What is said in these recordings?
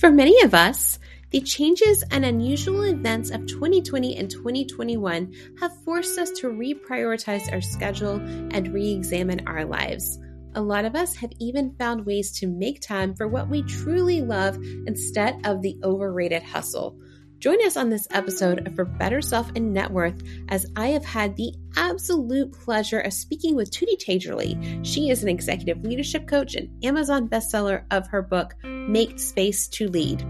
For many of us, the changes and unusual events of 2020 and 2021 have forced us to reprioritize our schedule and re examine our lives. A lot of us have even found ways to make time for what we truly love instead of the overrated hustle. Join us on this episode of For Better Self and Net Worth as I have had the absolute pleasure of speaking with Tutti Taygerly. She is an executive leadership coach and Amazon bestseller of her book, Make Space to Lead.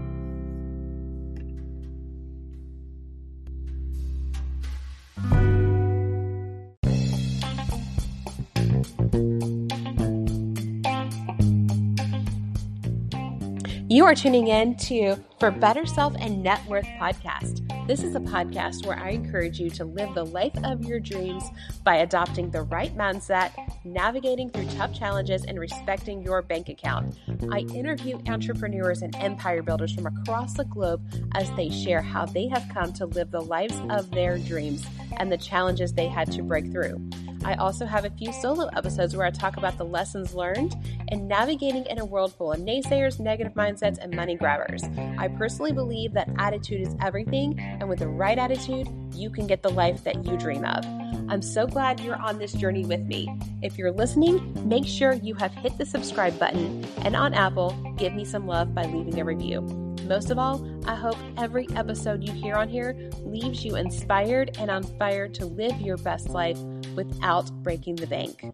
You are tuning in to For Better Self and Net Worth podcast. This is a podcast where I encourage you to live the life of your dreams by adopting the right mindset, navigating through tough challenges, and respecting your bank account. I interview entrepreneurs and empire builders from across the globe as they share how they have come to live the lives of their dreams and the challenges they had to break through. I also have a few solo episodes where I talk about the lessons learned and navigating in a world full of naysayers, negative mindsets, and money grabbers. I personally believe that attitude is everything, and with the right attitude, you can get the life that you dream of. I'm so glad you're on this journey with me. If you're listening, make sure you have hit the subscribe button, and on Apple, give me some love by leaving a review. Most of all, I hope every episode you hear on here leaves you inspired and on fire to live your best life without breaking the bank.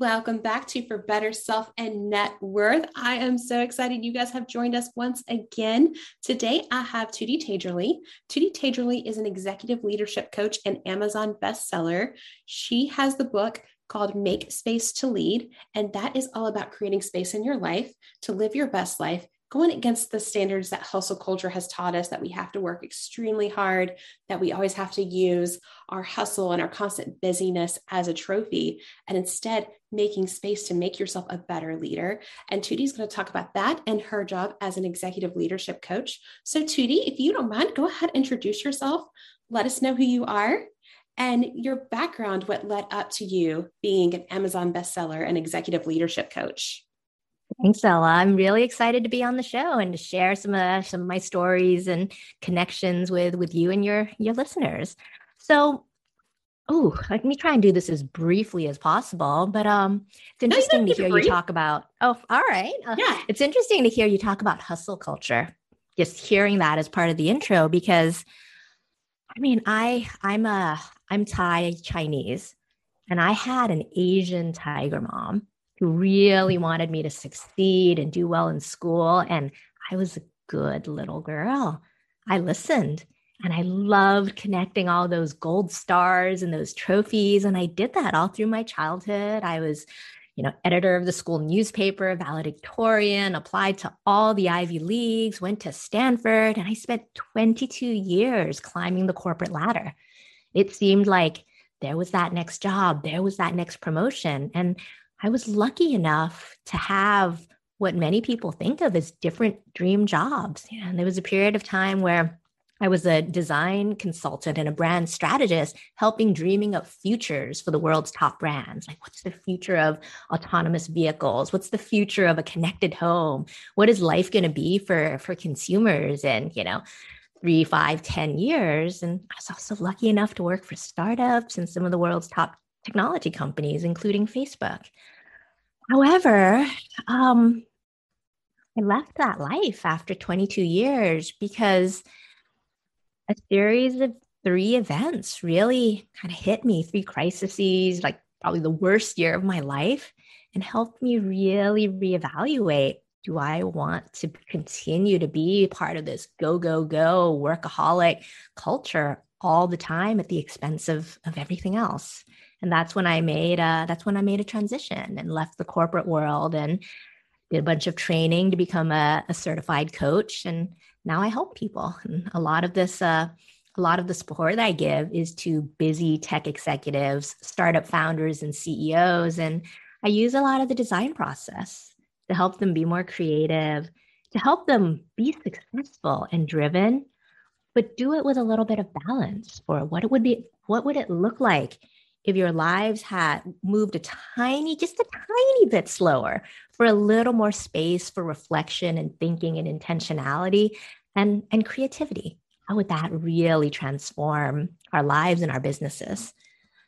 Welcome back to For Better Self and Net Worth. I am so excited you guys have joined us once again. Today I have Tutti Taygerly. Tutti Taygerly is an executive leadership coach and Amazon bestseller. She has the book called Make Space to Lead, and that is all about creating space in your life to live your best life going against the standards that hustle culture has taught us that we have to work extremely hard, that we always have to use our hustle and our constant busyness as a trophy, and instead making space to make yourself a better leader. And Tutti's going to talk about that and her job as an executive leadership coach. So, Tutti, if you don't mind, go ahead, introduce yourself, let us know who you are. And your background, what led up to you being an Amazon bestseller and executive leadership coach. Thanks, Ella. I'm really excited to be on the show and to share some of some of my stories and connections with with you and your your listeners. So, oh, let me try and do this as briefly as possible. But um, it's interesting no, to hear you talk about. Oh, all right. Uh, yeah, it's interesting to hear you talk about hustle culture. Just hearing that as part of the intro because, I mean, I I'm a I'm Thai Chinese, and I had an Asian tiger mom who really wanted me to succeed and do well in school. And I was a good little girl. I listened and I loved connecting all those gold stars and those trophies. And I did that all through my childhood. I was, you know, editor of the school newspaper, valedictorian, applied to all the Ivy Leagues, went to Stanford, and I spent 22 years climbing the corporate ladder. It seemed like there was that next job, there was that next promotion. And I was lucky enough to have what many people think of as different dream jobs. And there was a period of time where I was a design consultant and a brand strategist, helping dreaming up futures for the world's top brands. Like, what's the future of autonomous vehicles? What's the future of a connected home? What is life going to be for for consumers? in, you know, three, five, ten years. And I was also lucky enough to work for startups and some of the world's top technology companies, including Facebook. However, um, I left that life after 22 years because a series of three events really kind of hit me three crises, like probably the worst year of my life, and helped me really reevaluate do I want to continue to be part of this go, go, go workaholic culture all the time at the expense of, of everything else? And that's when i made a that's when i made a transition and left the corporate world and did a bunch of training to become a, a certified coach. And now i help people. And a lot of this uh, a lot of the support that i give is to busy tech executives startup founders and ceos and i use a lot of the design process to help them be more creative to help them be successful and driven but do it with a little bit of balance for what it would be what would it look like if your lives had moved a tiny, just a tiny bit slower for a little more space for reflection and thinking and intentionality and, and creativity? How would that really transform our lives and our businesses?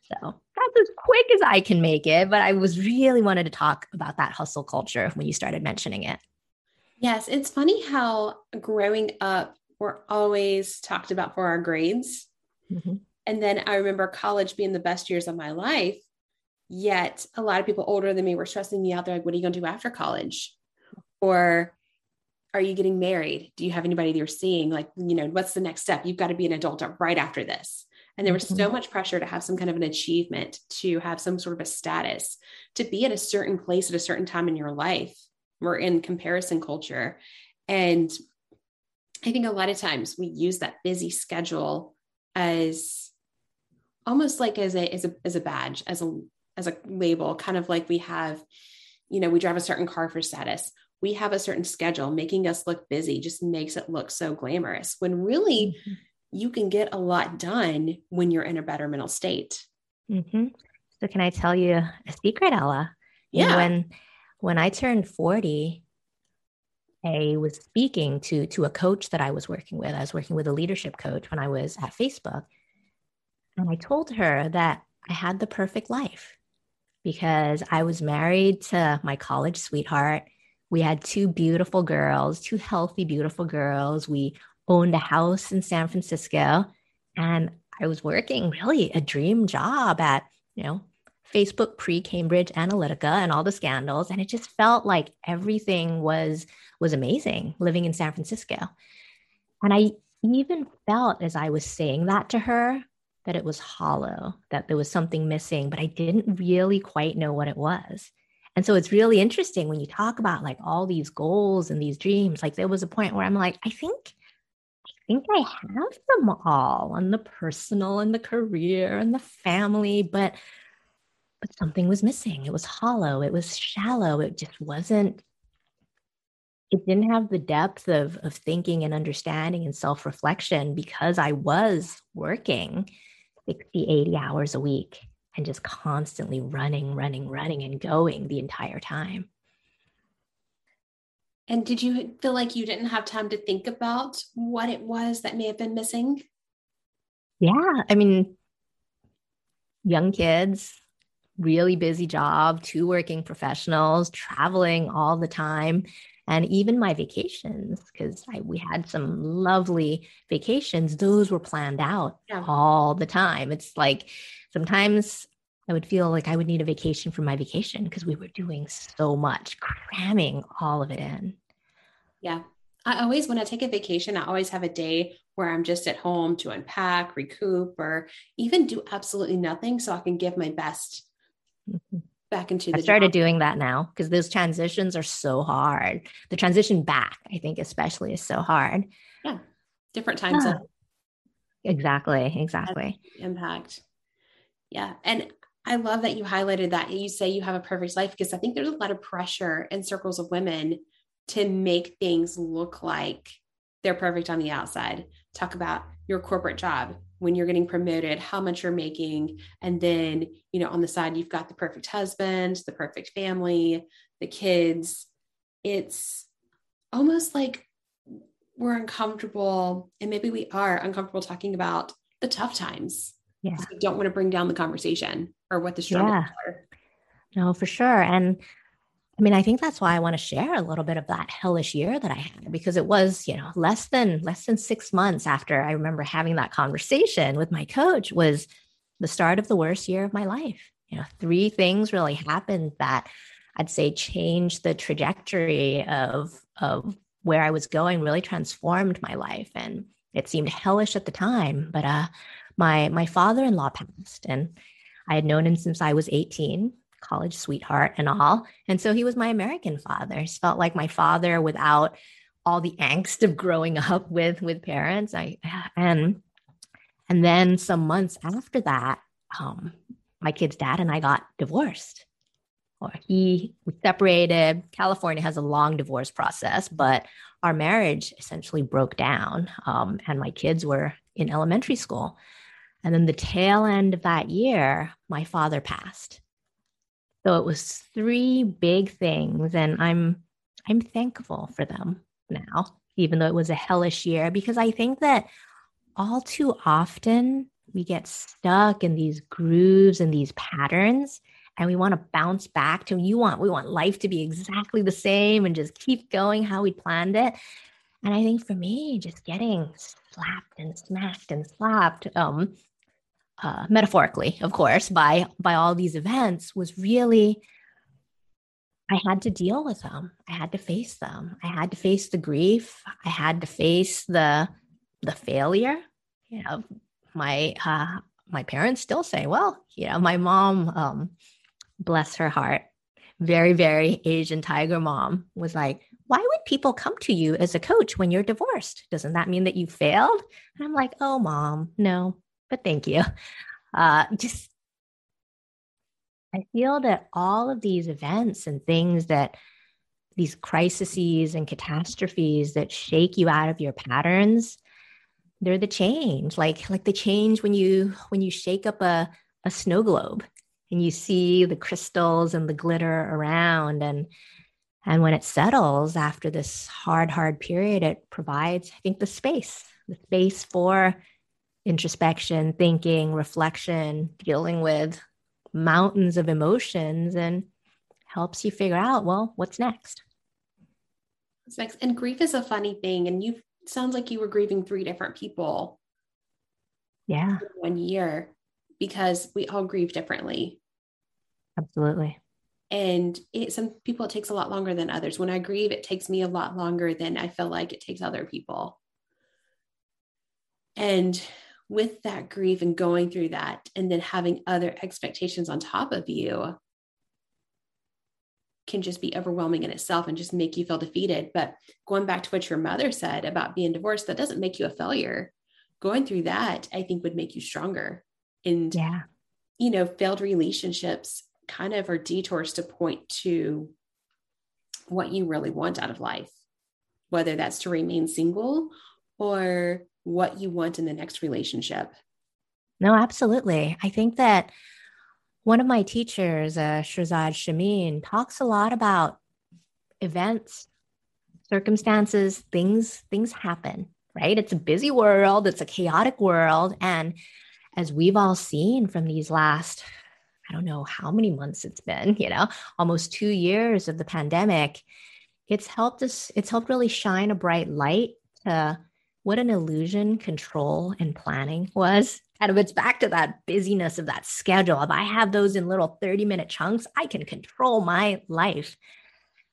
So that's as quick as I can make it. But I was really wanted to talk about that hustle culture when you started mentioning it. Yes, it's funny how growing up, we're always talked about for our grades. Mm-hmm. And then I remember college being the best years of my life. Yet a lot of people older than me were stressing me out. They're like, what are you going to do after college? Or are you getting married? Do you have anybody that you're seeing? Like, you know, what's the next step? You've got to be an adult right after this. And there was so mm-hmm. much pressure to have some kind of an achievement, to have some sort of a status, to be at a certain place at a certain time in your life. We're in comparison culture. And I think a lot of times we use that busy schedule as almost like as a as a as a badge as a as a label kind of like we have you know we drive a certain car for status we have a certain schedule making us look busy just makes it look so glamorous when really mm-hmm. you can get a lot done when you're in a better mental state mm-hmm. so can i tell you a secret ella yeah when when i turned 40 I was speaking to to a coach that I was working with. I was working with a leadership coach when I was at Facebook, and I told her that I had the perfect life because I was married to my college sweetheart. We had two beautiful girls, two healthy, beautiful girls. We owned a house in San Francisco. And I was working really a dream job at, you know, Facebook pre Cambridge Analytica and all the scandals. And it just felt like everything was was amazing living in San Francisco. And I even felt as I was saying that to her that it was hollow, that there was something missing, but I didn't really quite know what it was. And so it's really interesting when you talk about like all these goals and these dreams. Like there was a point where I'm like, I think, I think I have them all on the personal and the career and the family, but but something was missing. It was hollow. It was shallow. It just wasn't it didn't have the depth of, of thinking and understanding and self-reflection because I was working 60, 80 hours a week and just constantly running, running, running, and going the entire time. And did you feel like you didn't have time to think about what it was that may have been missing? Yeah. I mean, young kids, really busy job, two working professionals, traveling all the time and even my vacations because we had some lovely vacations. Those were planned out yeah. all the time. It's like sometimes i would feel like i would need a vacation from my vacation because we were doing so much cramming all of it in. Yeah. I always when i take a vacation i always have a day where i'm just at home to unpack recoup or even do absolutely nothing so i can give my best. Mm-hmm back into the I started job. doing that now because those transitions are so hard. The transition back, I think, especially is so hard. Yeah. Different times. Yeah. Exactly. Exactly. Impact. Yeah. And I love that you highlighted that. You say you have a perfect life because I think there's a lot of pressure in circles of women to make things look like they're perfect on the outside. Talk about your corporate job, when you're getting promoted, how much you're making. And then, you know, on the side, you've got the perfect husband, the perfect family, the kids. It's almost like we're uncomfortable, and maybe we are uncomfortable talking about the tough times. Yeah. We don't want to bring down the conversation or what the struggles yeah. are. No, for sure. And I mean, I think that's why I want to share a little bit of that hellish year that I had because it was, you know, less than less than 6 months after I remember having that conversation with my coach was the start of the worst year of my life. You know, three things really happened that I'd say changed the trajectory of of where I was going, really transformed my life and it seemed hellish at the time, but uh my my father-in-law passed and I had known him since I was 18 college sweetheart and all. And so he was my American father. He felt like my father without all the angst of growing up with with parents. I and and then some months after that, um, my kid's dad and I got divorced. Or he we separated. California has a long divorce process, but our marriage essentially broke down. Um, and my kids were in elementary school. And then the tail end of that year, my father passed. So it was three big things. And I'm I'm thankful for them now, even though it was a hellish year, because I think that all too often we get stuck in these grooves and these patterns and we want to bounce back to you want we want life to be exactly the same and just keep going how we planned it and i think for me just getting slapped and smacked and slapped um uh, metaphorically of course by by all these events was really i had to deal with them. I had to face them. I had to face the grief. I had to face the the failure. You know my uh my parents still say well you know my mom um bless her heart, very, very Asian tiger mom was like, why would people come to you as a coach when you're divorced? Doesn't that mean that you failed? And I'm like, oh, mom, no, but thank you. Uh, just, I feel that all of these events and things that these crises and catastrophes that shake you out of your patterns, they're the change. Like, like the change when you when you shake up a, a snow globe and you see the crystals and the glitter around and and when it settles after this hard hard period it provides i think the space the space for introspection thinking reflection dealing with mountains of emotions and helps you figure out well what's next what's next and grief is a funny thing and you sounds like you were grieving three different people yeah one year because we all grieve differently Absolutely. And it, some people, it takes a lot longer than others. When I grieve, it takes me a lot longer than I feel like it takes other people. And with that grief and going through that, and then having other expectations on top of you, can just be overwhelming in itself and just make you feel defeated. But going back to what your mother said about being divorced, that doesn't make you a failure. Going through that, I think, would make you stronger. And, yeah. you know, failed relationships kind of are detours to point to what you really want out of life, whether that's to remain single or what you want in the next relationship. No, absolutely. I think that one of my teachers, uh, Shirzad Chamine, talks a lot about events, circumstances, things, things happen, right? It's a busy world, it's a chaotic world. And as we've all seen from these last I don't know how many months it's been, you know, almost two years of the pandemic, it's helped us, it's helped really shine a bright light to what an illusion control and planning was. Kind of it's back to that busyness of that schedule. If I have those in little 30 minute chunks, I can control my life.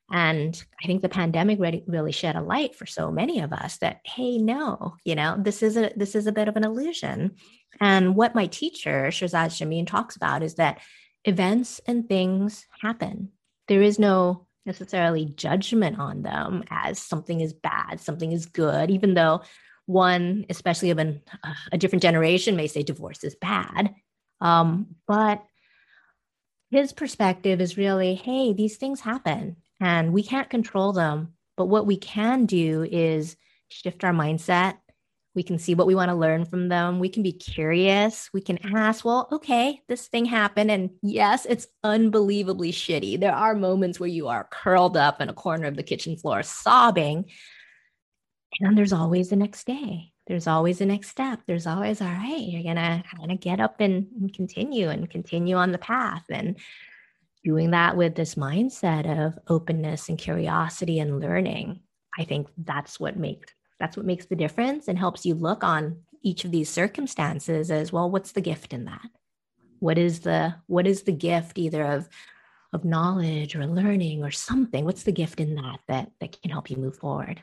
And I think the pandemic really, really shed a light for so many of us that, hey, no, you know, this is a this is a bit of an illusion. And what my teacher, Shirzad Chamine, talks about is that events and things happen. There is no necessarily judgment on them as something is bad, something is good, even though one, especially of an, uh, a different generation, may say divorce is bad. Um, but his perspective is really hey, these things happen and we can't control them. But what we can do is shift our mindset we can see what we want to learn from them. We can be curious. We can ask, well, okay, this thing happened. And yes, it's unbelievably shitty. There are moments where you are curled up in a corner of the kitchen floor sobbing. And there's always the next day. There's always the next step. There's always, all right, you're going to kind of get up and, and continue and continue on the path. And doing that with this mindset of openness and curiosity and learning, I think that's what makes that's what makes the difference and helps you look on each of these circumstances as well what's the gift in that what is the what is the gift either of of knowledge or learning or something what's the gift in that that that can help you move forward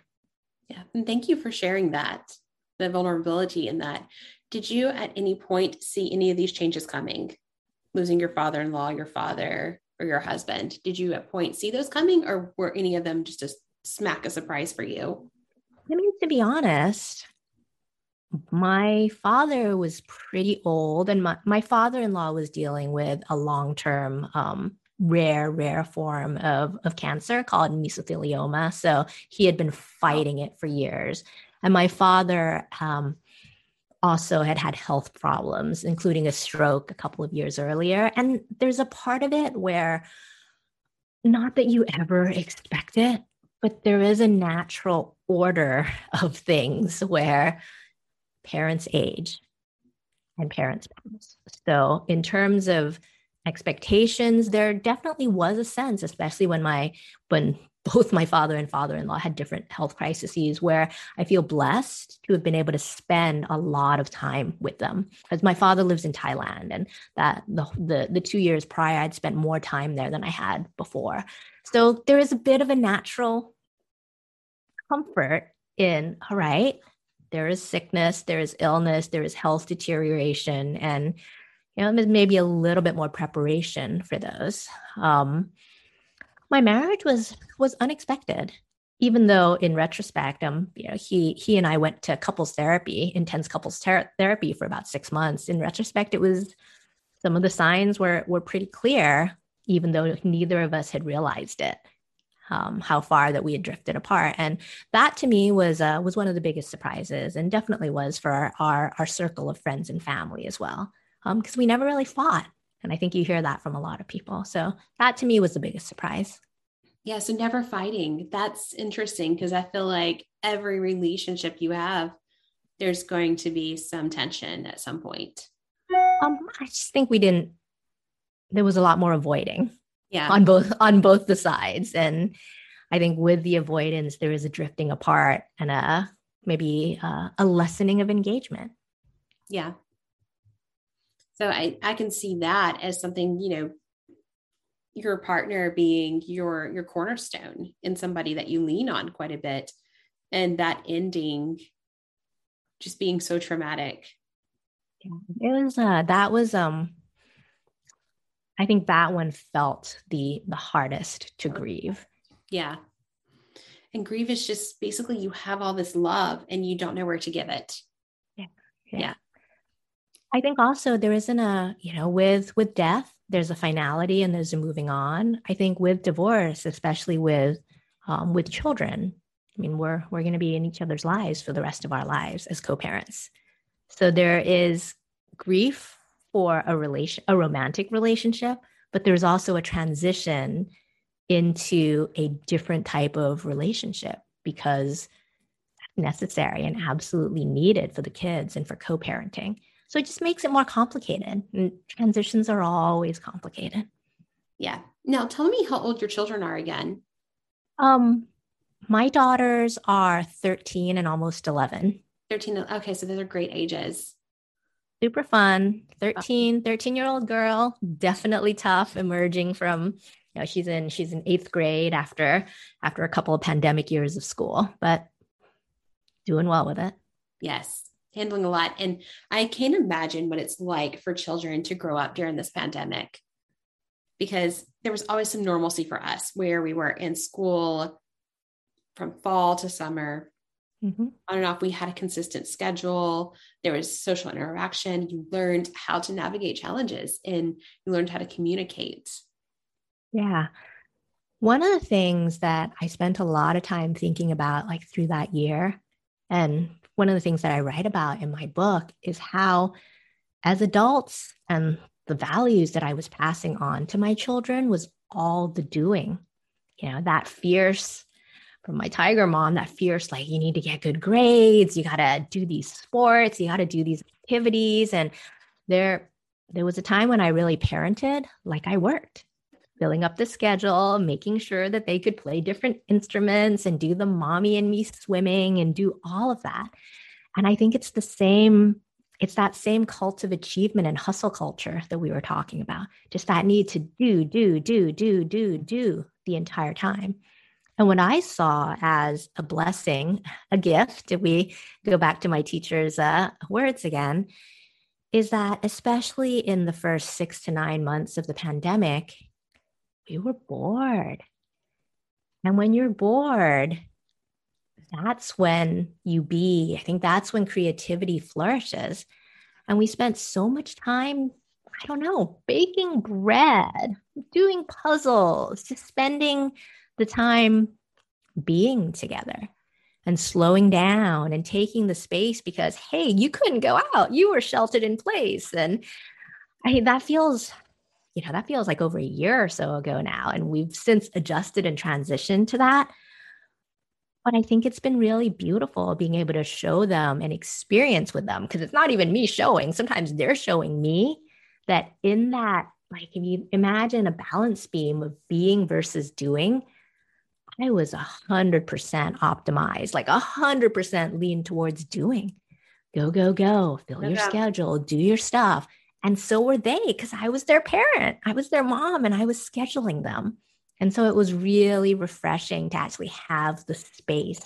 yeah and thank you for sharing that the vulnerability in that. Did you at any point see any of these changes coming? Losing your father-in-law your father or your husband. Did you at point see those coming or were any of them just a smack a surprise for you? I mean, to be honest, my father was pretty old, and my, my father in law was dealing with a long term, um, rare, rare form of, of cancer called mesothelioma. So he had been fighting it for years. And my father um, also had had health problems, including a stroke a couple of years earlier. And there's a part of it where, not that you ever expect it, but there is a natural order of things where parents age and parents pass. So, in terms of expectations, there definitely was a sense, especially when my when both my father and father-in-law had different health crises where I feel blessed to have been able to spend a lot of time with them. Because my father lives in Thailand and that the, the the two years prior I'd spent more time there than I had before. So there is a bit of a natural comfort in, all right, there is sickness, there is illness, there is health deterioration, and you know, maybe a little bit more preparation for those. Um, my marriage was was unexpected even though in retrospect um you know he he and i went to couples therapy intense couples ter- therapy for about six months. In retrospect it was some of the signs were were pretty clear even though neither of us had realized it um, how far that we had drifted apart. And that to me was uh, was one of the biggest surprises and definitely was for our our, our circle of friends and family as well because um, we never really fought and I think you hear that from a lot of people. So that to me was the biggest surprise. Yeah. So never fighting. That's interesting because I feel like every relationship you have, there's going to be some tension at some point. Um, I just think we didn't, there was a lot more avoiding. Yeah. On both on both the sides. And I think with the avoidance, there is a drifting apart and a maybe uh, a lessening of engagement. Yeah. So I, I can see that as something, you know, your partner being your your cornerstone and somebody that you lean on quite a bit. And that ending just being so traumatic. It was uh that was um i think that one felt the the hardest to grieve. Yeah. And grieve is just basically you have all this love and you don't know where to give it. Yeah yeah, yeah. I think also there isn't a, you know, with with death, there's a finality and there's a moving on. I think with divorce, especially with um, with children, I mean, we're we're going to be in each other's lives for the rest of our lives as co-parents. So there is grief for a relation, a romantic relationship, but there's also a transition into a different type of relationship because necessary and absolutely needed for the kids and for co-parenting. So it just makes it more complicated. And transitions are always complicated. Yeah. Now tell me how old your children are again. Um, my daughters are 13 and almost 11. 13. Okay. So those are great ages. Super fun. 13, 13 year old girl, definitely tough emerging from, you know, she's in, she's in eighth grade after, after a couple of pandemic years of school, but doing well with it. Yes handling a lot. And I can't imagine what it's like for children to grow up during this pandemic because there was always some normalcy for us where we were in school from fall to summer. Mm-hmm. On and off, we had a consistent schedule. There was social interaction. You learned how to navigate challenges and you learned how to communicate. Yeah. One of the things that I spent a lot of time thinking about, like through that year, and one of the things that I write about in my book is how, as adults, and the values that I was passing on to my children was all the doing. You know, that fierce, from my tiger mom, that fierce, like, you need to get good grades, you got to do these sports, you got to do these activities. And there, there was a time when I really parented like I worked filling up the schedule, making sure that they could play different instruments and do the mommy and me swimming and do all of that. And I think it's the same, it's that same cult of achievement and hustle culture that we were talking about, just that need to do, do, do, do, do, do the entire time. And what I saw as a blessing, a gift, if we go back to my teacher's uh, words again, is that especially in the first six to nine months of the pandemic, we were bored. And when you're bored, that's when you be. I think that's when creativity flourishes. And we spent so much time, I don't know, baking bread, doing puzzles, just spending the time being together. and slowing down and taking the space because hey you couldn't go out you were sheltered in place and i that feels you know that feels like over a year or so ago now and we've since adjusted and transitioned to that. But i think it's been really beautiful being able to show them and experience with them because it's not even me showing. Sometimes they're showing me that in that like if you imagine a balance beam of being versus doing I was a hundred percent optimized, like a hundred percent lean towards doing. Go, go, go, fill your schedule, do your stuff. And so were they, because I was their parent, I was their mom, and I was scheduling them. And so it was really refreshing to actually have the space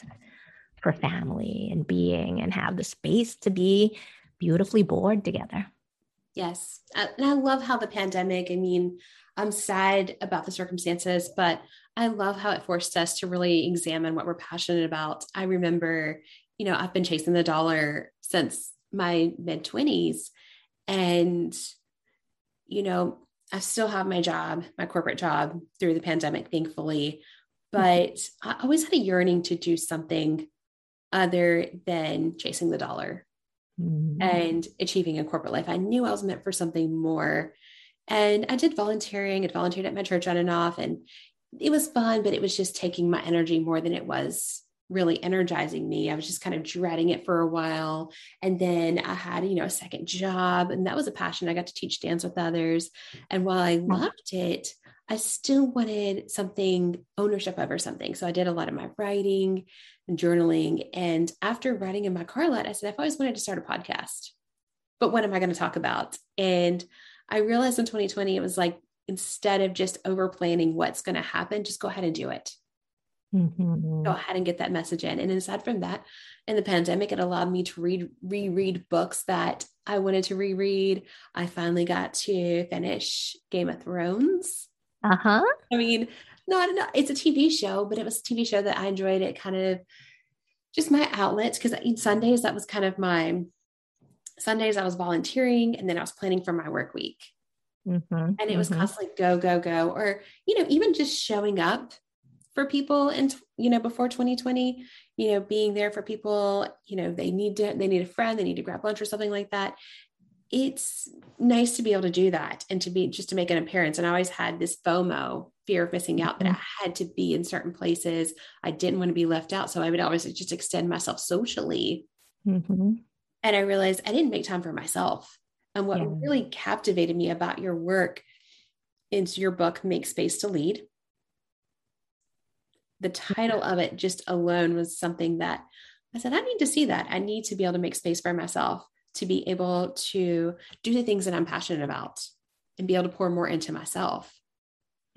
for family and being and have the space to be beautifully bored together. Yes. Uh, and I love how the pandemic, I mean, I'm sad about the circumstances, but I love how it forced us to really examine what we're passionate about. I remember, you know, I've been chasing the dollar since my mid 20s. And, you know, I still have my job, my corporate job through the pandemic, thankfully. But mm-hmm. I always had a yearning to do something other than chasing the dollar mm-hmm. and achieving a corporate life. I knew I was meant for something more. And I did volunteering. I volunteered at my church on and off. And, it was fun, but it was just taking my energy more than it was really energizing me. I was just kind of dreading it for a while. And then I had, you know, a second job, and that was a passion. I got to teach dance with others. And while I mm-hmm. loved it, I still wanted something ownership over something. So I did a lot of my writing and journaling. And after writing in my car lot, I said, I've always wanted to start a podcast, but what am I going to talk about? And I realized in 2020, it was like instead of just over planning what's going to happen, just go ahead and do it. Mm-hmm. Go ahead and get that message in. And aside from that, in the pandemic, it allowed me to read, reread books that I wanted to reread. I finally got to finish Game of Thrones. Uh huh. I mean, no, I don't know. It's a TV show, but it was a TV show that I enjoyed. It kind of just my outlet because Sundays that was kind of my Sundays I was volunteering and then I was planning for my work week. Mm-hmm, and it was mm-hmm. constantly go, go, go, or, you know, even just showing up for people and, you know, before 2020, you know, being there for people, you know, they need to, they need a friend, they need to grab lunch or something like that. It's nice to be able to do that and to be just to make an appearance. And I always had this FOMO fear of missing out that I mm-hmm. had to be in certain places. I didn't want to be left out. So I would always just extend myself socially. Mm-hmm. And I realized I didn't make time for myself. And what yeah. really captivated me about your work is your book, Make Space to Lead. The title of it just alone was something that I said, I need to see that. I need to be able to make space for myself to be able to do the things that I'm passionate about and be able to pour more into myself.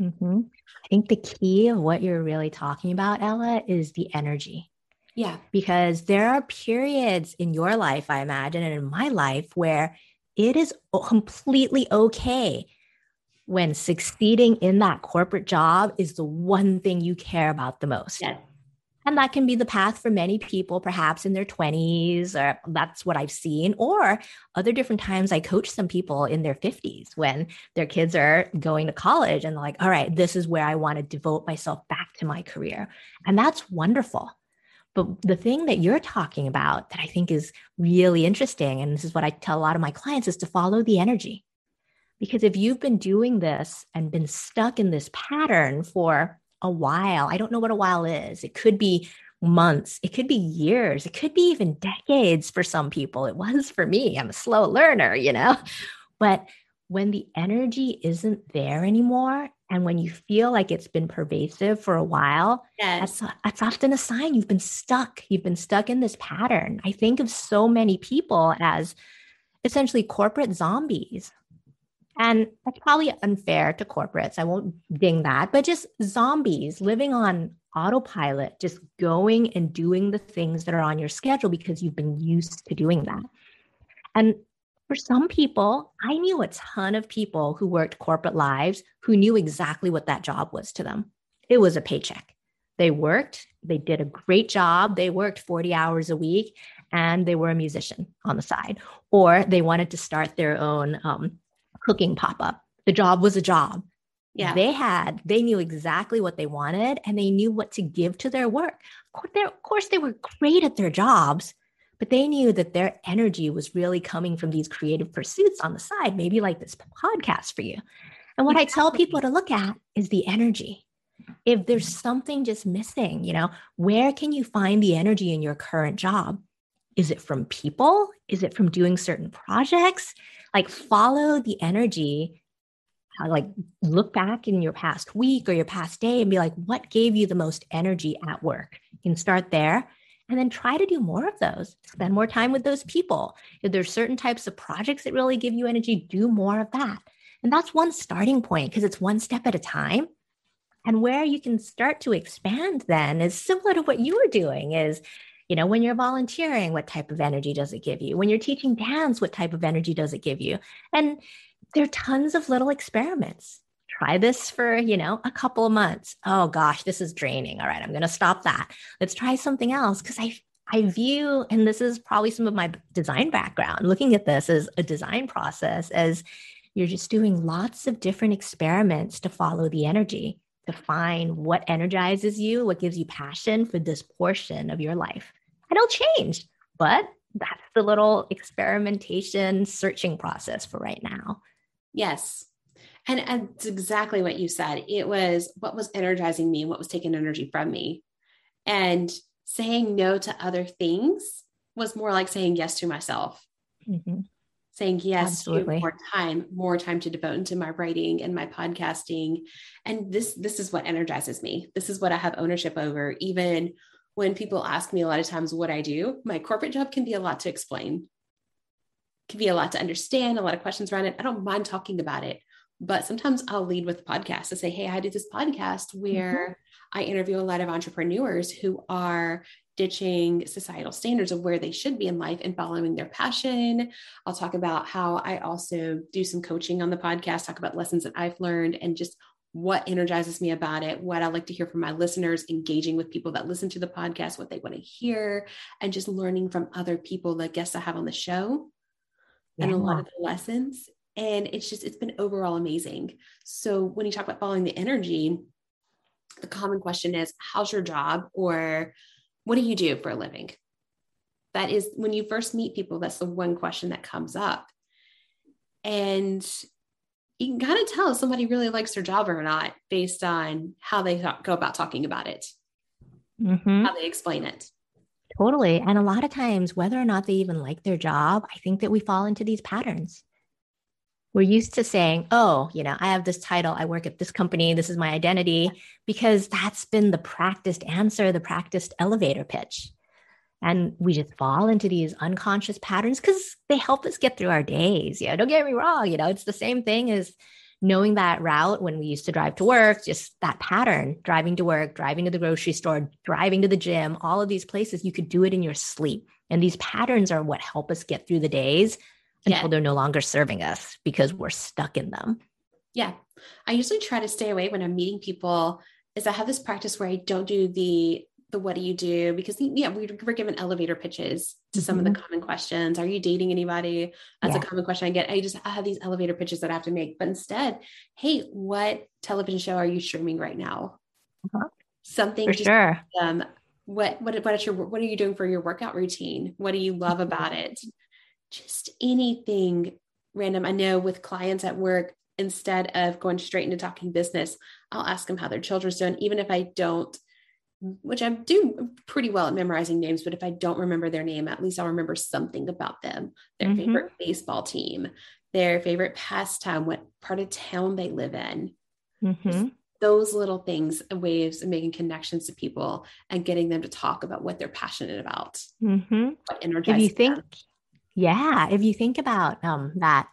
Mm-hmm. I think the key of what you're really talking about, Ella, is the energy. Yeah. Because there are periods in your life, I imagine, and in my life where it is completely okay when succeeding in that corporate job is the one thing you care about the most. Yes. And that can be the path for many people, perhaps in their 20s, or that's what I've seen. Or other different times, I coach some people in their 50s when their kids are going to college and they're like, all right, this is where I want to devote myself back to my career. And that's wonderful. But the thing that you're talking about that I think is really interesting, and this is what I tell a lot of my clients, is to follow the energy. Because if you've been doing this and been stuck in this pattern for a while, I don't know what a while is. It could be months, it could be years, it could be even decades for some people. It was for me. I'm a slow learner, you know? But when the energy isn't there anymore and when you feel like it's been pervasive for a while, yes. that's, that's often a sign you've been stuck. You've been stuck in this pattern. I think of so many people as essentially corporate zombies. And that's probably unfair to corporates. I won't ding that, but just zombies living on autopilot, just going and doing the things that are on your schedule because you've been used to doing that. And for some people, I knew a ton of people who worked corporate lives who knew exactly what that job was to them. It was a paycheck. They worked, they did a great job, they worked 40 hours a week, and they were a musician on the side, or they wanted to start their own um, cooking pop up. The job was a job. Yeah. They had, they knew exactly what they wanted and they knew what to give to their work. Of course, they were great at their jobs, but they knew that their energy was really coming from these creative pursuits on the side, maybe like this podcast for you. And what exactly. I tell people to look at is the energy. If there's something just missing, you know, where can you find the energy in your current job? Is it from people? Is it from doing certain projects? Like follow the energy uh, like look back in your past week or your past day and be like, what gave you the most energy at work? You can start there and then try to do more of those. Spend more time with those people. If there's certain types of projects that really give you energy, do more of that. And that's one starting point because it's one step at a time. And where you can start to expand then is similar to what you were doing is, you know, when you're volunteering, what type of energy does it give you? When you're teaching dance, what type of energy does it give you? And there are tons of little experiments. Try this for, you know, a couple of months. Oh gosh, this is draining. All right, I'm going to stop that. Let's try something else because I I view, and this is probably some of my design background, looking at this as a design process, as you're just doing lots of different experiments to follow the energy, to find what energizes you, what gives you passion for this portion of your life. It'll change, but that's the little experimentation searching process for right now. Yes. And, and it's exactly what you said. It was what was energizing me and what was taking energy from me. And saying no to other things was more like saying yes to myself. Mm-hmm. Saying yes Absolutely. to more time, more time to devote into my writing and my podcasting. And this this is what energizes me. This is what I have ownership over. Even when people ask me a lot of times what I do, my corporate job can be a lot to explain can be a lot to understand, a lot of questions around it. I don't mind talking about it, but sometimes I'll lead with the podcast to say, Hey, I do this podcast where mm-hmm. I interview a lot of entrepreneurs who are ditching societal standards of where they should be in life and following their passion. I'll talk about how I also do some coaching on the podcast, talk about lessons that I've learned and just what energizes me about it, what I like to hear from my listeners, engaging with people that listen to the podcast, what they want to hear, and just learning from other people, the guests I have on the show yeah. and a lot of the lessons. And it's just, it's been overall amazing. So when you talk about following the energy, the common question is, how's your job? Or what do you do for a living? That is when you first meet people, that's the one question that comes up. And you can kind of tell if somebody really likes their job or not based on how they th- go about talking about it, mm-hmm. how they explain it. Totally. And a lot of times, whether or not they even like their job, I think that we fall into these patterns. We're used to saying, oh, you know, I have this title, I work at this company, this is my identity, because that's been the practiced answer, the practiced elevator pitch. And we just fall into these unconscious patterns because they help us get through our days. Yeah, don't get me wrong. You know, it's the same thing as knowing that route when we used to drive to work, just that pattern, driving to work, driving to the grocery store, driving to the gym, all of these places, you could do it in your sleep. And these patterns are what help us get through the days until yeah. they're no longer serving us because we're stuck in them. Yeah. I usually try to stay away when I'm meeting people is I have this practice where I don't do the the what do you do because yeah we were given elevator pitches to mm-hmm. some of the mm-hmm. common questions are you dating anybody that's yeah. a common question i get i just I have these elevator pitches that i have to make but instead hey what television show are you streaming right now uh-huh. something for sure um what what what is your what are you doing for your workout routine what do you love mm-hmm. about it just anything random i know with clients at work instead of going straight into talking business i'll ask them how their children's doing even if i don't which I do pretty well at memorizing names, but if I don't remember their name, at least I'll remember something about them, their mm-hmm. favorite baseball team, their favorite pastime, what part of town they live in. Mm-hmm. Those little things, waves of making connections to people and getting them to talk about what they're passionate about. Mm-hmm. What energizes if you think, them. Yeah, if you think about um, that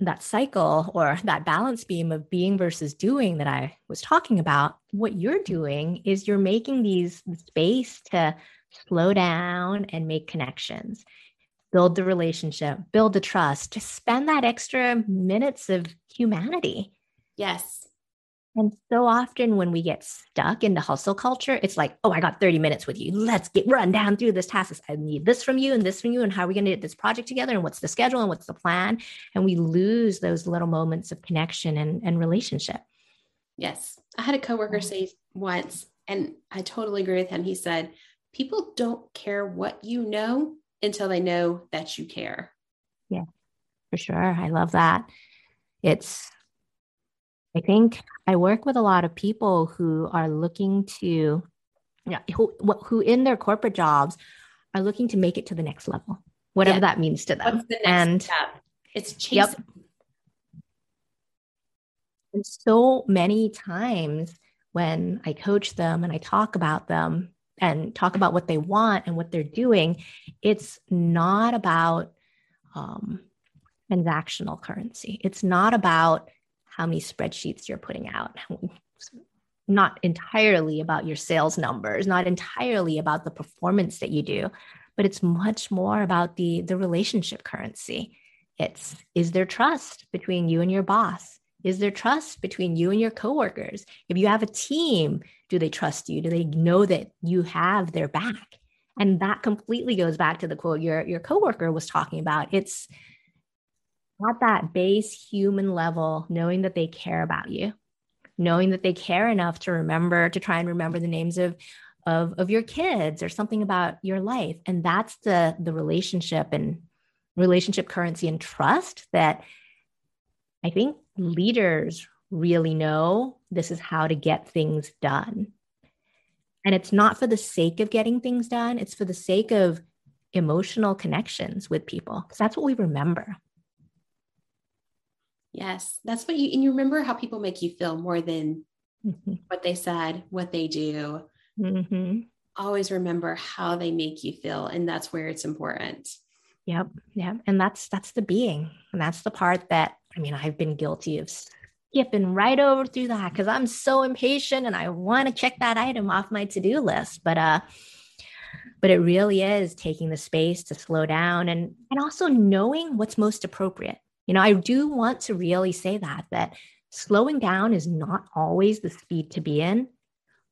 that cycle or that balance beam of being versus doing that I was talking about, what you're doing is you're making these space to slow down and make connections, build the relationship, build the trust, just spend that extra minutes of humanity. Yes. And so often when we get stuck in the hustle culture, it's like, oh, I got 30 minutes with you. Let's get run down through this task. I need this from you and this from you. And how are we going to get this project together? And what's the schedule and what's the plan? And we lose those little moments of connection and, and relationship. Yes. I had a coworker mm. say once, and I totally agree with him. He said, People don't care what you know until they know that you care. Yeah, for sure. I love that. It's, I think I work with a lot of people who are looking to, yeah, who, who in their corporate jobs are looking to make it to the next level, whatever yeah. that means to them. The and step? it's chasing. Yep. And so many times when I coach them and I talk about them and talk about what they want and what they're doing, it's not about um, transactional currency. It's not about how many spreadsheets you're putting out. Not entirely about your sales numbers, not entirely about the performance that you do, but it's much more about the, the relationship currency. It's is there trust between you and your boss? Is there trust between you and your coworkers? If you have a team, do they trust you? Do they know that you have their back? And that completely goes back to the quote your, your coworker was talking about. It's at that base human level, knowing that they care about you, knowing that they care enough to remember, to try and remember the names of, of, of your kids or something about your life. And that's the, the relationship and relationship currency and trust that I think leaders really know this is how to get things done. And it's not for the sake of getting things done, it's for the sake of emotional connections with people, because that's what we remember. Yes, that's what you, and you remember how people make you feel more than mm-hmm. what they said, what they do. Mm-hmm. Always remember how they make you feel. And that's where it's important. Yep. Yep. And that's, that's the being. And that's the part that I mean, I've been guilty of skipping right over through that because I'm so impatient and I want to check that item off my to-do list. But uh but it really is taking the space to slow down and and also knowing what's most appropriate. You know, I do want to really say that that slowing down is not always the speed to be in,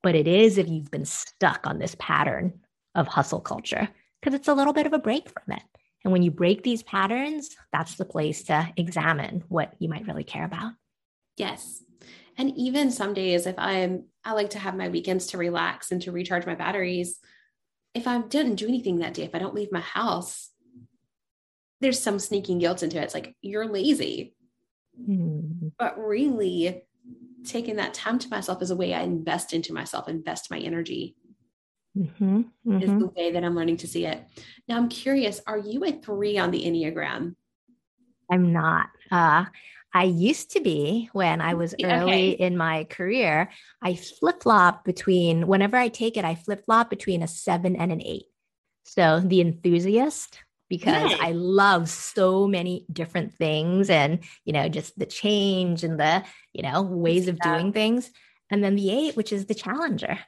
but it is if you've been stuck on this pattern of hustle culture because it's a little bit of a break from it. And when you break these patterns, that's the place to examine what you might really care about. Yes. And even some days, if I'm, I like to have my weekends to relax and to recharge my batteries. If I didn't do anything that day, if I don't leave my house, there's some sneaking guilt into it. It's like, you're lazy. Mm. But really, taking that time to myself is a way I invest into myself, invest my energy mm-hmm, mm-hmm. is the way that I'm learning to see it. Now I'm curious, are you a three on the Enneagram? I'm not. Uh, I used to be when I was early okay. in my career. I flip flop between, whenever I take it, I flip flop between a seven and an eight. So the enthusiast, because I love so many different things and, you know, just the change and the, you know, ways of doing things. And then the eight, which is the challenger.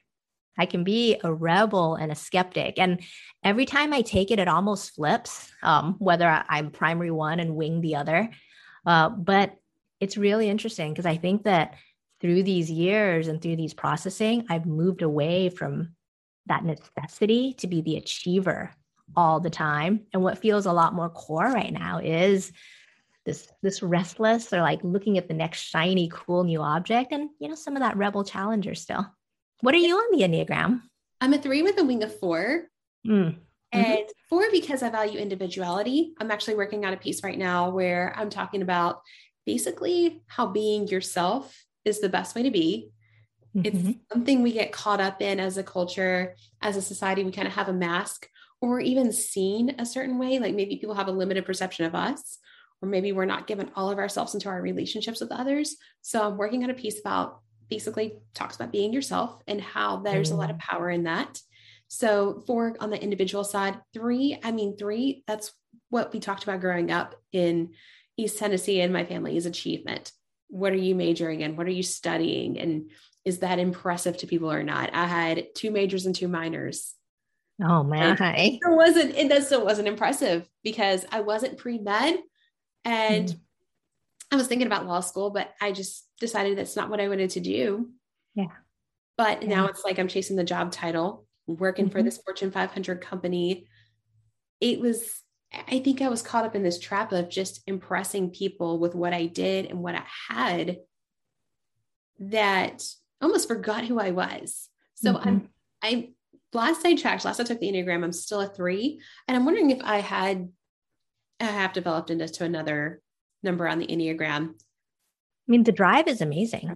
I can be a rebel and a skeptic. And every time I take it, it almost flips, um, whether I'm primary one and wing the other. Uh, but it's really interesting because I think that through these years and through these processing, I've moved away from that necessity to be the achiever all the time. And what feels a lot more core right now is this this restless or like looking at the next shiny cool new object and you know some of that rebel challenger still what are you on the Enneagram? I'm a three with a wing of four. Mm. And mm-hmm. four, because I value individuality. I'm actually working on a piece right now where I'm talking about basically how being yourself is the best way to be. Mm-hmm. It's something we get caught up in as a culture, as a society. We kind of have a mask or even seen a certain way. Like maybe people have a limited perception of us, or maybe we're not given all of ourselves into our relationships with others. So I'm working on a piece about basically talks about being yourself and how there's a lot of mm. power in that. So, four on the individual side, three, I mean, three, that's what we talked about growing up in East Tennessee and my family is achievement. What are you majoring in? What are you studying? And is that impressive to people or not? I had two majors and two minors. Oh man. It wasn't, it that still wasn't impressive because I wasn't pre-med and mm. I was thinking about law school, but I just decided that's not what I wanted to do. Yeah. But yeah. now it's like I'm chasing the job title, working mm-hmm. for this Fortune 500 company. It was, I think I was caught up in this trap of just impressing people with what I did and what I had. that almost forgot who I was. So mm-hmm. I'm I last I checked, last I took the Enneagram, I'm still a three. And I'm wondering if I had I have developed into to another number on the Enneagram. I mean, the drive is amazing.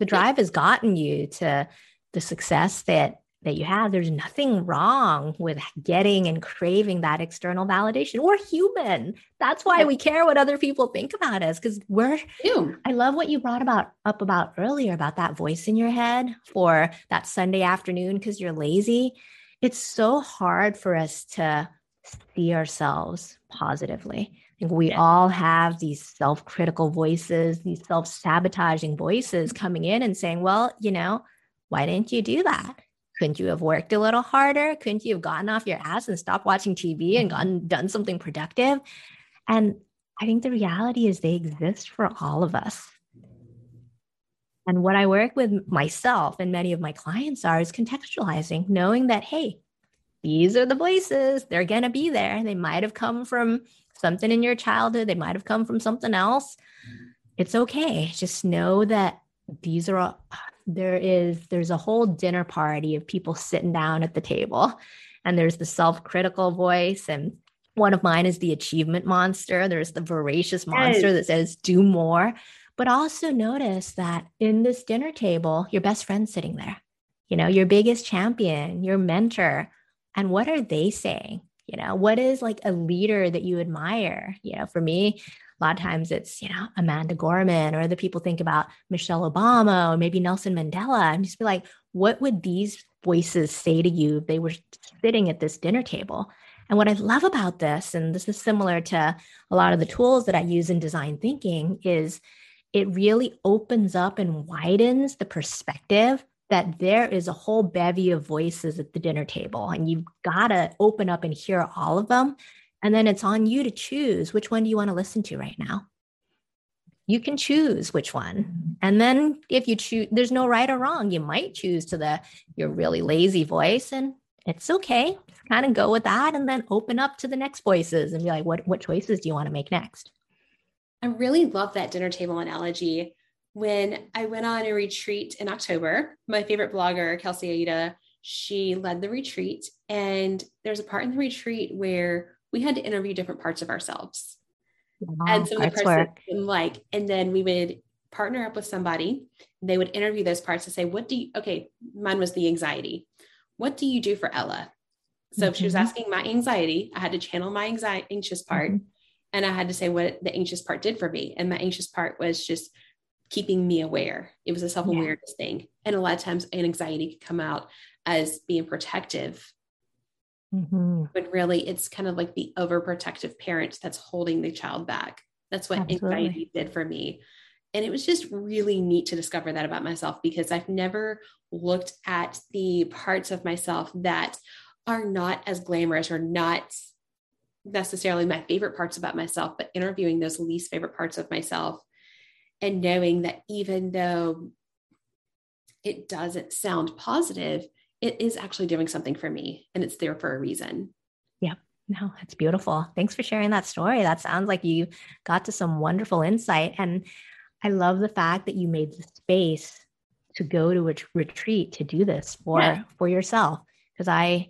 The drive has gotten you to the success that that you have. There's nothing wrong with getting and craving that external validation. We're human. That's why we care what other people think about us because we're. Ew. I love what you brought about up about earlier about that voice in your head for that Sunday afternoon because you're lazy. It's so hard for us to see ourselves positively. I think we all have these self critical voices, these self sabotaging voices coming in and saying, well, you know, why didn't you do that? Couldn't you have worked a little harder? Couldn't you have gotten off your ass and stopped watching TV and mm-hmm. gone done something productive? And I think the reality is they exist for all of us. And what I work with myself and many of my clients are is contextualizing, knowing that, hey, these are the voices, they're going to be there. They might have come from something in your childhood, they might have come from something else. It's okay. Just know that these are all, there is there's a whole dinner party of people sitting down at the table. And there's the self-critical voice and one of mine is the achievement monster. There's the voracious monster yes. that says do more. But also notice that in this dinner table your best friend's sitting there you know your biggest champion your mentor. And what are they saying? You know what is like a leader that you admire? You know for me a lot of times it's, you know, Amanda Gorman or the people think about Michelle Obama or maybe Nelson Mandela. And just be like, what would these voices say to you if they were sitting at this dinner table? And what I love about this, and this is similar to a lot of the tools that I use in design thinking, is it really opens up and widens the perspective that there is a whole bevy of voices at the dinner table, and you've got to open up and hear all of them and then it's on you to choose which one do you want to listen to right now. You can choose which one. And then if you choose, there's no right or wrong. You might choose to the your really lazy voice and it's okay. kind of go with that and then open up to the next voices and be like, what, what choices do you want to make next? I really love that dinner table analogy. When I went on a retreat in October, my favorite blogger, Kelsey Aida, she led the retreat. And there's a part in the retreat where we had to interview different parts of ourselves. Wow, and some of the person that like, and then we would partner up with somebody. They would interview those parts to say, what do you, okay, mine was the anxiety. What do you do for Ella? So mm-hmm. if she was mm-hmm. asking my anxiety, I had to channel my anxiety, anxious part. Mm-hmm. And I had to say what the anxious part did for me. And my anxious part was just keeping me aware. It was a self awareness yeah. thing. And a lot of times an anxiety could come out as being protective Mm-hmm. But really, it's kind of like the overprotective parent that's holding the child back. That's what Absolutely. anxiety did for me. And it was just really neat to discover that about myself because I've never looked at the parts of myself that are not as glamorous or not necessarily my favorite parts about myself, but interviewing those least favorite parts of myself and knowing that even though it doesn't sound positive, it is actually doing something for me and it's there for a reason. Yep. No, that's beautiful. Thanks for sharing that story. That sounds like you got to some wonderful insight. And I love the fact that you made the space to go to a retreat to do this for yeah. for yourself. Because I,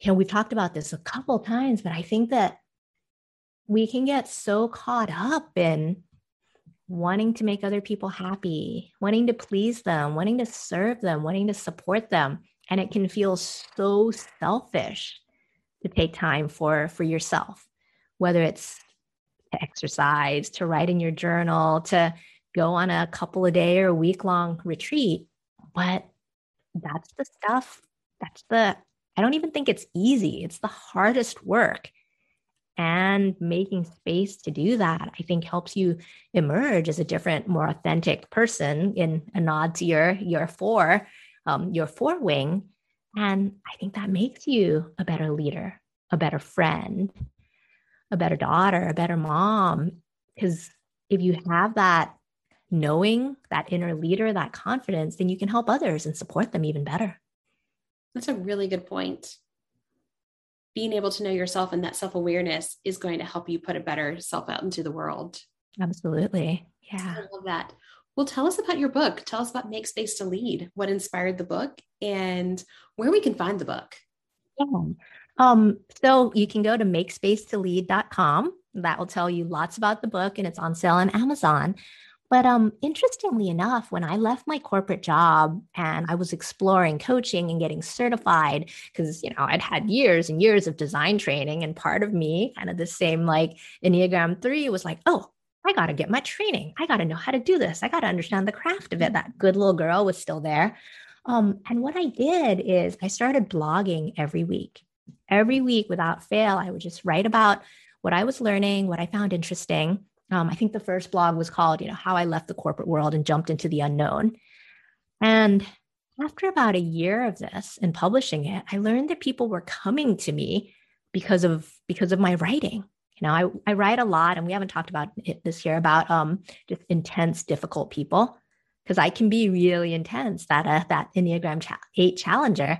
you know, we've talked about this a couple times, but I think that we can get so caught up in wanting to make other people happy, wanting to please them, wanting to serve them, wanting to support them and it can feel so selfish to take time for for yourself whether it's to exercise to write in your journal to go on a couple of day or week long retreat. But that's the stuff that's the i don't even think it's easy. It's the hardest work. And making space to do that i think helps you emerge as a different more authentic person in a nod to your your four um, your four wing. And I think that makes you a better leader, a better friend, a better daughter, a better mom. Because if you have that knowing, that inner leader, that confidence, then you can help others and support them even better. That's a really good point. Being able to know yourself and that self awareness is going to help you put a better self out into the world. Absolutely. Yeah. I love that. Well, tell us about your book. Tell us about Make Space to Lead, what inspired the book, and where we can find the book. Yeah. Um, so you can go to makespacetolead.com. That will tell you lots about the book, and it's on sale on Amazon. But um, interestingly enough, when I left my corporate job and I was exploring coaching and getting certified, because you know I'd had years and years of design training, and part of me, kind of the same like Enneagram three, was like, oh, I got to get my training. I got to know how to do this. I got to understand the craft of it. That good little girl was still there. Um, and what I did is I started blogging every week. Every week without fail, I would just write about what I was learning, what I found interesting. Um, I think the first blog was called, you know, How I Left the Corporate World and Jumped into the Unknown. And after about a year of this and publishing it, I learned that people were coming to me because of because of my writing. You know, I, I write a lot, and we haven't talked about it this year about um, just intense, difficult people because I can be really intense. That uh, that Enneagram cha- Eight Challenger,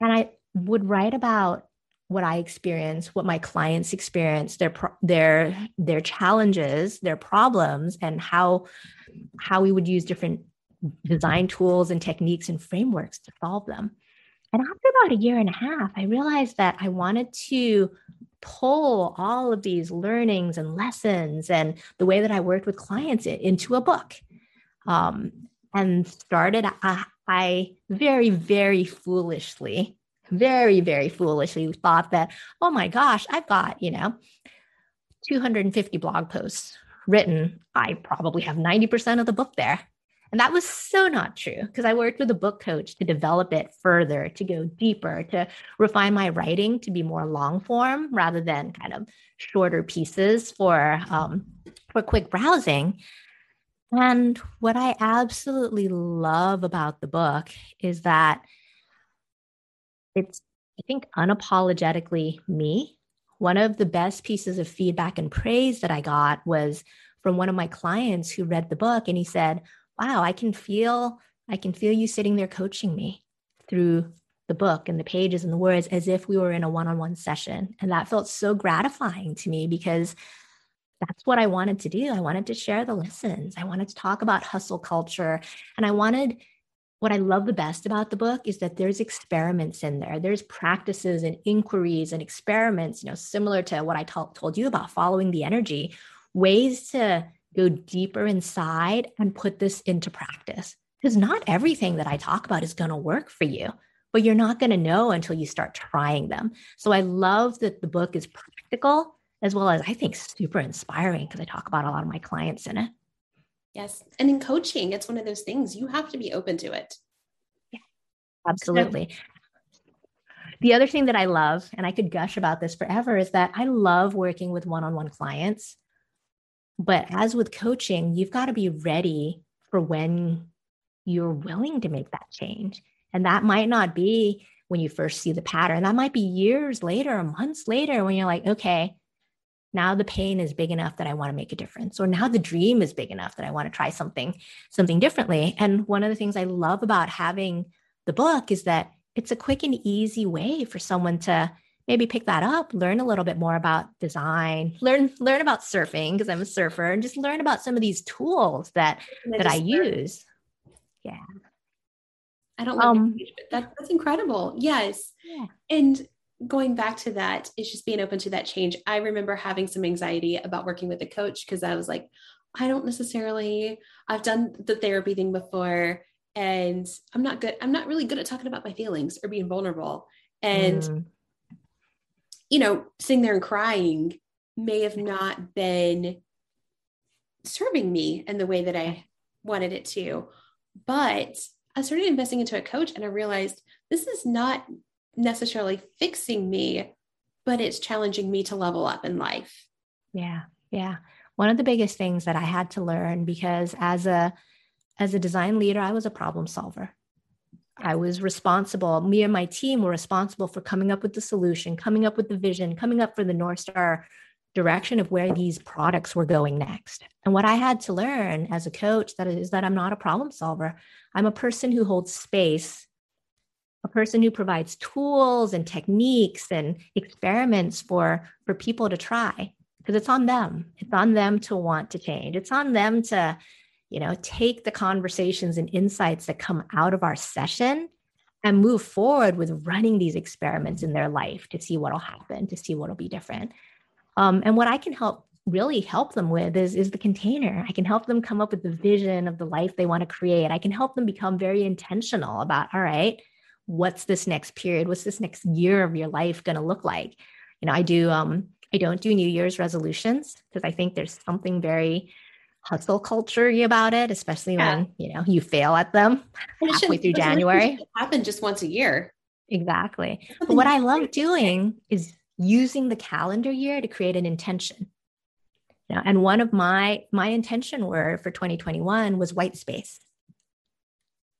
and I would write about what I experience, what my clients experience, their their their challenges, their problems, and how how we would use different design tools and techniques and frameworks to solve them. And after about a year and a half, I realized that I wanted to pull all of these learnings and lessons and the way that I worked with clients into a book. Um, and started, I, I very, very foolishly, very, very foolishly thought that, oh my gosh, I've got, you know, 250 blog posts written. I probably have 90% of the book there. And that was so not true because I worked with a book coach to develop it further, to go deeper, to refine my writing to be more long form rather than kind of shorter pieces for um, for quick browsing. And what I absolutely love about the book is that it's, I think, unapologetically me. One of the best pieces of feedback and praise that I got was from one of my clients who read the book and he said, wow, I can feel, I can feel you sitting there coaching me through the book and the pages and the words as if we were in a one-on-one session. And that felt so gratifying to me because that's what I wanted to do. I wanted to share the lessons. I wanted to talk about hustle culture. And I wanted what I love the best about the book is that there's experiments in there. There's practices and inquiries and experiments, you know, similar to what I t- told you about following the energy, ways to go deeper inside and put this into practice. Because not everything that I talk about is going to work for you, but you're not going to know until you start trying them. So I love that the book is practical as well as I think super inspiring because I talk about a lot of my clients in it. Yes. And in coaching, it's one of those things you have to be open to it. Yeah, absolutely. The other thing that I love, and I could gush about this forever, is that I love working with one on one clients but as with coaching, you've got to be ready for when you're willing to make that change. And that might not be when you first see the pattern. That might be years later or months later when you're like, okay, now the pain is big enough that I want to make a difference. Or now the dream is big enough that I want to try something, something differently. And one of the things I love about having the book is that it's a quick and easy way for someone to maybe pick that up, learn a little bit more about design, learn learn about surfing because I'm a surfer, and just learn about some of these tools that that I use. Yeah. I don't like um, but that, that's incredible. Yes. Yeah. And going back to that, it's just being open to that change. I remember having some anxiety about working with a coach because I was like, I don't necessarily, I've done the therapy thing before and I'm not good. I'm not really good at talking about my feelings or being vulnerable. And mm you know, sitting there and crying may have not been serving me in the way that I wanted it to. But I started investing into a coach and I realized this is not necessarily fixing me, but it's challenging me to level up in life. Yeah. Yeah. One of the biggest things that I had to learn because as a as a design leader, I was a problem solver. I was responsible, me and my team were responsible for coming up with the solution, coming up with the vision, coming up for the North Star direction of where these products were going next. And what I had to learn as a coach that is that I'm not a problem solver. I'm a person who holds space, a person who provides tools and techniques and experiments for for people to try because it's on them. It's on them to want to change. It's on them to you know, take the conversations and insights that come out of our session and move forward with running these experiments in their life to see what'll happen, to see what'll be different. Um, and what I can help really help them with is, is the container. I can help them come up with the vision of the life they want to create. I can help them become very intentional about, all right, what's this next period? What's this next year of your life going to look like? You know, I do, um, I don't do New Year's resolutions because I think there's something very hustle culture about it, especially yeah. when, you know, you fail at them halfway through January. Happen just once a year. Exactly. But what I love doing is using the calendar year to create an intention. You know, and one of my my intention word for 2021 was white space.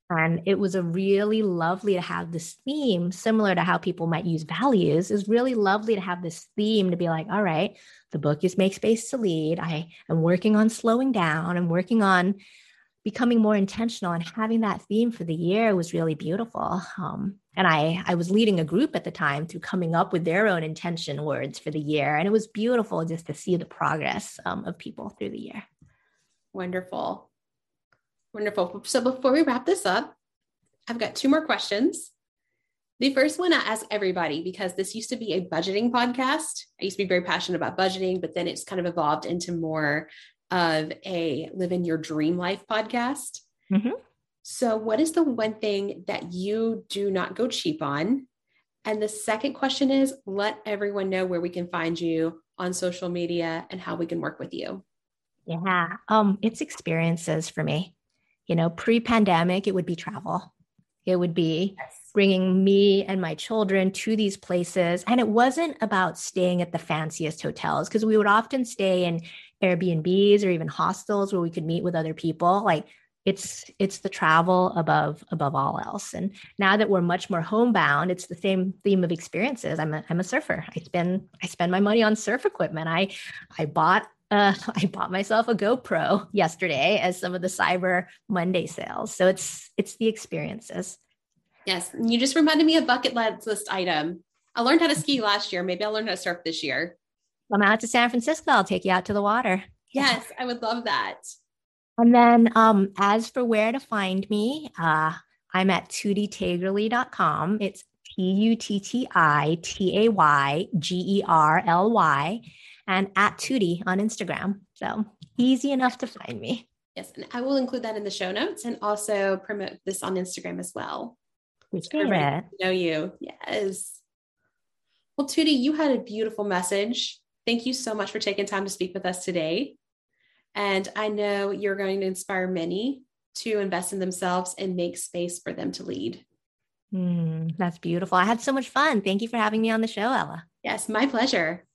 And it was a really lovely to have this theme, similar to how people might use values, is really lovely to have this theme to be like, all right, the book is Make Space to Lead. I am working on slowing down. I'm working on becoming more intentional and having that theme for the year was really beautiful. Um, and I, I was leading a group at the time through coming up with their own intention words for the year. And it was beautiful just to see the progress um, of people through the year. Wonderful. Wonderful. So before we wrap this up, I've got two more questions. The first one I ask everybody because this used to be a budgeting podcast. I used to be very passionate about budgeting, but then it's kind of evolved into more of a live in your dream life podcast. Mm-hmm. So, what is the one thing that you do not go cheap on? And the second question is let everyone know where we can find you on social media and how we can work with you. Yeah, um, it's experiences for me. You know, pre pandemic, it would be travel, it would be yes. bringing me and my children to these places. And it wasn't about staying at the fanciest hotels because we would often stay in Airbnbs or even hostels where we could meet with other people. Like it's it's the travel above above all else. And now that we're much more homebound, it's the same theme of experiences. I'm a I'm a surfer. I spend I spend my money on surf equipment. I I bought uh, I bought myself a GoPro yesterday as some of the Cyber Monday sales. So it's it's the experiences. Yes, you just reminded me of bucket list item. I learned how to ski last year. Maybe I'll learn how to surf this year. Come out to San Francisco. I'll take you out to the water. Yes, I would love that. And then um, as for where to find me, uh, I'm at tuttitaygerly.com. It's T U T T I T A Y G E R L Y and at Tutti on Instagram. So easy enough to find me. Yes, and I will include that in the show notes and also promote this on Instagram as well. Which great. know you. Yes. Well, Tutti, you had a beautiful message. Thank you so much for taking time to speak with us today. And I know you're going to inspire many to invest in themselves and make space for them to lead. Mm, that's beautiful. I had so much fun. Thank you for having me on the show, Ella. Yes, my pleasure.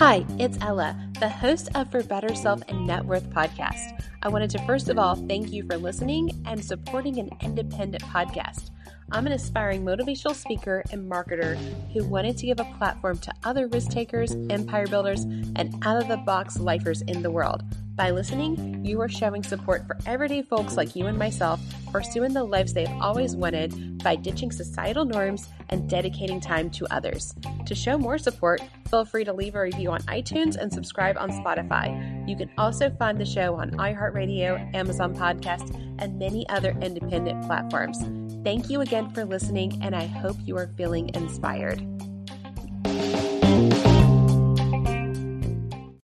Hi, it's Ella, the host of For Better Self and Net Worth podcast. I wanted to first of all thank you for listening and supporting an independent podcast. I'm an aspiring motivational speaker and marketer who wanted to give a platform to other risk takers, empire builders, and out of the box lifers in the world. By listening, you are showing support for everyday folks like you and myself pursuing the lives they've always wanted by ditching societal norms and dedicating time to others. To show more support, feel free to leave a review on iTunes and subscribe on Spotify. You can also find the show on iHeartRadio, Amazon Podcast, and many other independent platforms. Thank you again for listening, and I hope you are feeling inspired.